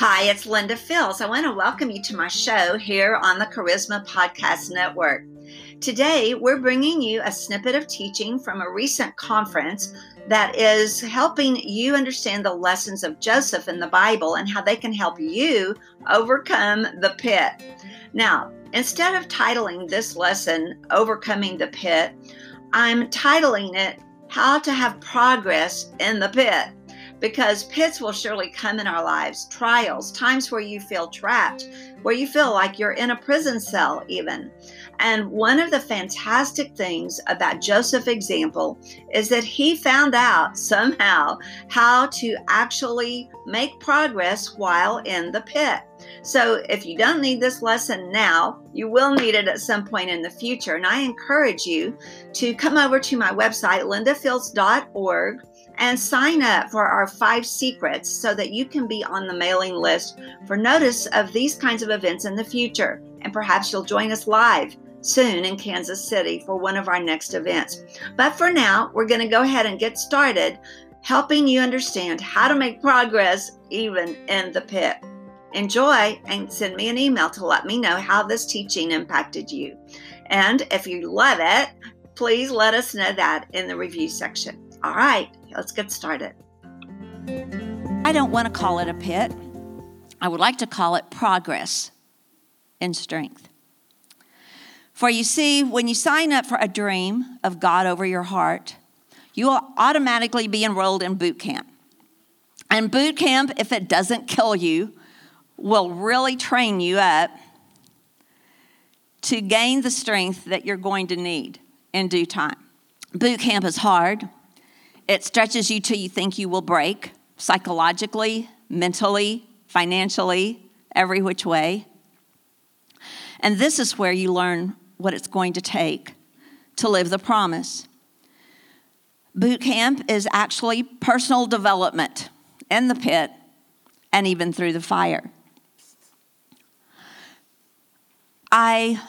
Hi, it's Linda Fields. I want to welcome you to my show here on the Charisma Podcast Network. Today, we're bringing you a snippet of teaching from a recent conference that is helping you understand the lessons of Joseph in the Bible and how they can help you overcome the pit. Now, instead of titling this lesson, Overcoming the Pit, I'm titling it, How to Have Progress in the Pit because pits will surely come in our lives, trials, times where you feel trapped, where you feel like you're in a prison cell, even. And one of the fantastic things about Joseph's example is that he found out somehow how to actually make progress while in the pit. So if you don't need this lesson now, you will need it at some point in the future. And I encourage you to come over to my website, lindafields.org and sign up for our five secrets so that you can be on the mailing list for notice of these kinds of events in the future. And perhaps you'll join us live soon in Kansas City for one of our next events. But for now, we're going to go ahead and get started helping you understand how to make progress even in the pit. Enjoy and send me an email to let me know how this teaching impacted you. And if you love it, please let us know that in the review section. All right, let's get started. I don't want to call it a pit. I would like to call it progress in strength. For you see, when you sign up for a dream of God over your heart, you will automatically be enrolled in boot camp. And boot camp, if it doesn't kill you, will really train you up to gain the strength that you're going to need in due time. Boot camp is hard. It stretches you till you think you will break psychologically, mentally, financially, every which way. And this is where you learn what it's going to take to live the promise. Boot camp is actually personal development in the pit and even through the fire. I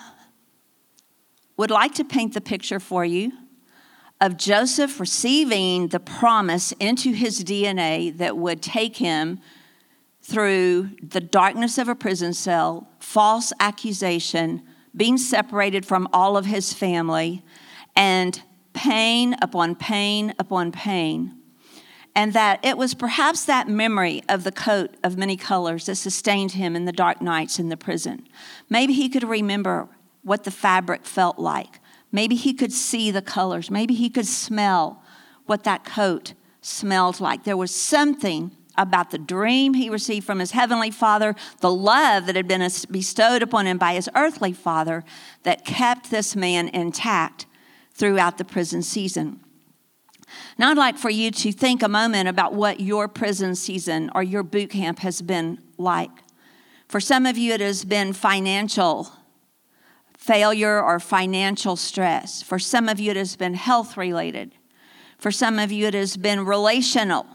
would like to paint the picture for you of Joseph receiving the promise into his DNA that would take him through the darkness of a prison cell, false accusation, being separated from all of his family, and pain upon pain upon pain. And that it was perhaps that memory of the coat of many colors that sustained him in the dark nights in the prison. Maybe he could remember what the fabric felt like. Maybe he could see the colors. Maybe he could smell what that coat smelled like. There was something about the dream he received from his heavenly father, the love that had been bestowed upon him by his earthly father, that kept this man intact throughout the prison season. Now, I'd like for you to think a moment about what your prison season or your boot camp has been like. For some of you, it has been financial failure or financial stress. For some of you, it has been health related. For some of you, it has been relational.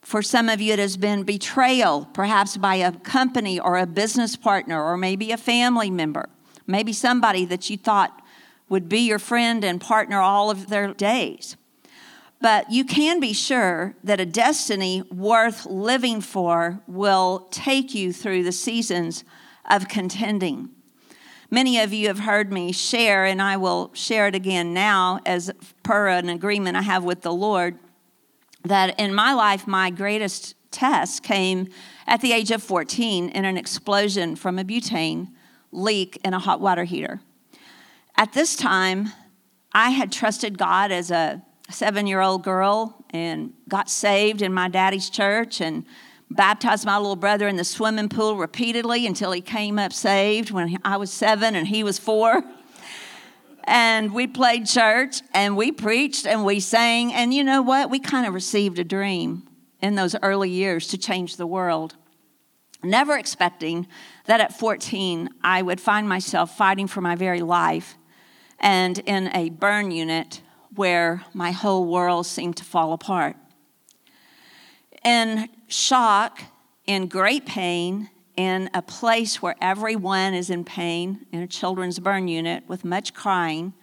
For some of you, it has been betrayal, perhaps by a company or a business partner or maybe a family member, maybe somebody that you thought would be your friend and partner all of their days. But you can be sure that a destiny worth living for will take you through the seasons of contending. Many of you have heard me share, and I will share it again now as per an agreement I have with the Lord, that in my life, my greatest test came at the age of 14 in an explosion from a butane leak in a hot water heater. At this time, I had trusted God as a seven year old girl and got saved in my daddy's church and baptized my little brother in the swimming pool repeatedly until he came up saved when I was seven and he was four. And we played church and we preached and we sang. And you know what? We kind of received a dream in those early years to change the world. Never expecting that at 14 I would find myself fighting for my very life and in a burn unit where my whole world seemed to fall apart in shock, in great pain, in a place where everyone is in pain, in a children's burn unit with much crying,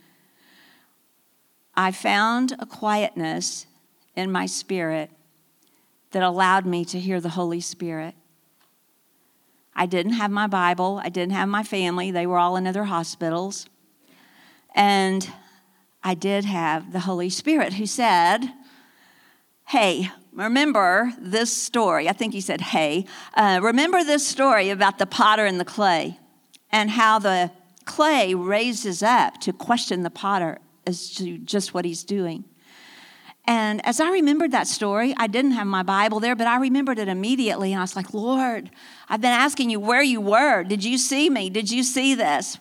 I found a quietness in my spirit that allowed me to hear the Holy Spirit. I didn't have my Bible. I didn't have my family. They were all in other hospitals. And I did have the Holy Spirit who said, Hey, remember this story. I think he said, Hey, uh, remember this story about the potter and the clay and how the clay raises up to question the potter as to just what he's doing. And as I remembered that story, I didn't have my Bible there, but I remembered it immediately. And I was like, Lord, I've been asking you where you were. Did you see me? Did you see this?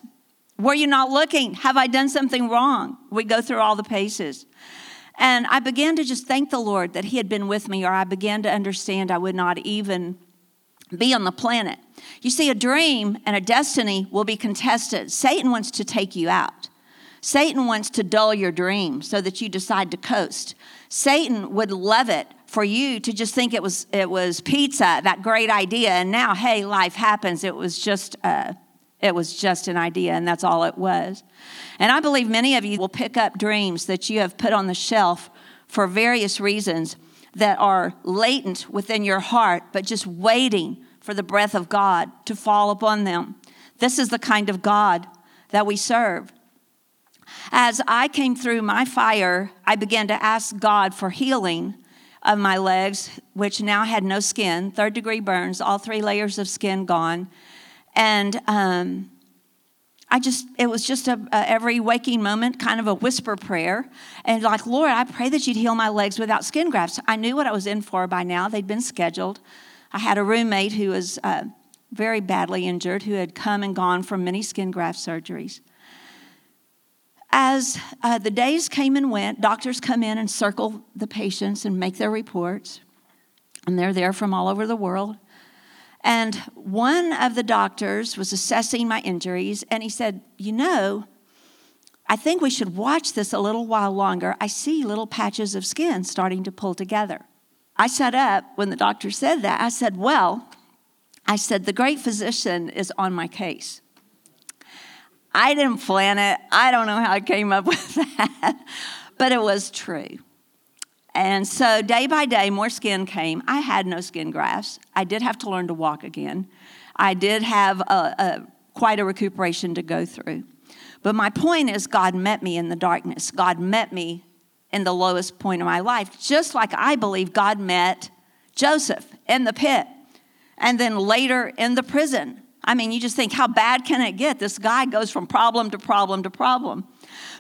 Were you not looking? Have I done something wrong? We go through all the paces. And I began to just thank the Lord that He had been with me, or I began to understand I would not even be on the planet. You see, a dream and a destiny will be contested. Satan wants to take you out. Satan wants to dull your dream so that you decide to coast. Satan would love it for you to just think it was it was pizza, that great idea, and now hey, life happens. It was just uh, it was just an idea, and that's all it was. And I believe many of you will pick up dreams that you have put on the shelf for various reasons that are latent within your heart, but just waiting for the breath of God to fall upon them. This is the kind of God that we serve. As I came through my fire, I began to ask God for healing of my legs, which now had no skin, third degree burns, all three layers of skin gone. And um, I just, it was just a, a, every waking moment kind of a whisper prayer. And like, Lord, I pray that you'd heal my legs without skin grafts. I knew what I was in for by now, they'd been scheduled. I had a roommate who was uh, very badly injured who had come and gone from many skin graft surgeries. As uh, the days came and went, doctors come in and circle the patients and make their reports. And they're there from all over the world. And one of the doctors was assessing my injuries, and he said, You know, I think we should watch this a little while longer. I see little patches of skin starting to pull together. I sat up when the doctor said that. I said, Well, I said, the great physician is on my case. I didn't plan it. I don't know how I came up with that, but it was true. And so day by day, more skin came. I had no skin grafts. I did have to learn to walk again. I did have a, a, quite a recuperation to go through. But my point is, God met me in the darkness. God met me in the lowest point of my life, just like I believe God met Joseph in the pit and then later in the prison. I mean, you just think, how bad can it get? This guy goes from problem to problem to problem.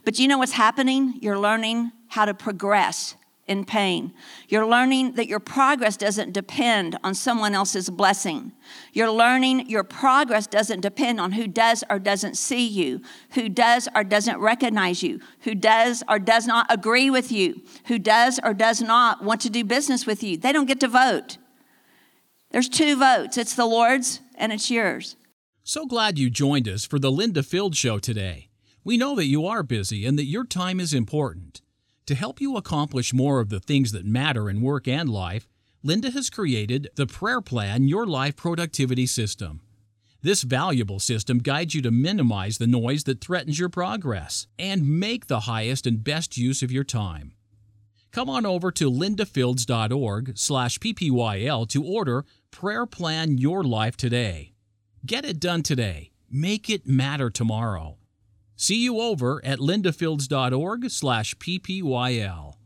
But you know what's happening? You're learning how to progress in pain. You're learning that your progress doesn't depend on someone else's blessing. You're learning your progress doesn't depend on who does or doesn't see you, who does or doesn't recognize you, who does or does not agree with you, who does or does not want to do business with you. They don't get to vote. There's two votes it's the Lord's and it's yours. So glad you joined us for the Linda Field Show today. We know that you are busy and that your time is important. To help you accomplish more of the things that matter in work and life, Linda has created the Prayer Plan Your Life Productivity System. This valuable system guides you to minimize the noise that threatens your progress and make the highest and best use of your time. Come on over to lindafields.org slash ppyl to order Prayer Plan Your Life today. Get it done today. Make it matter tomorrow. See you over at lindafields.org slash ppyl.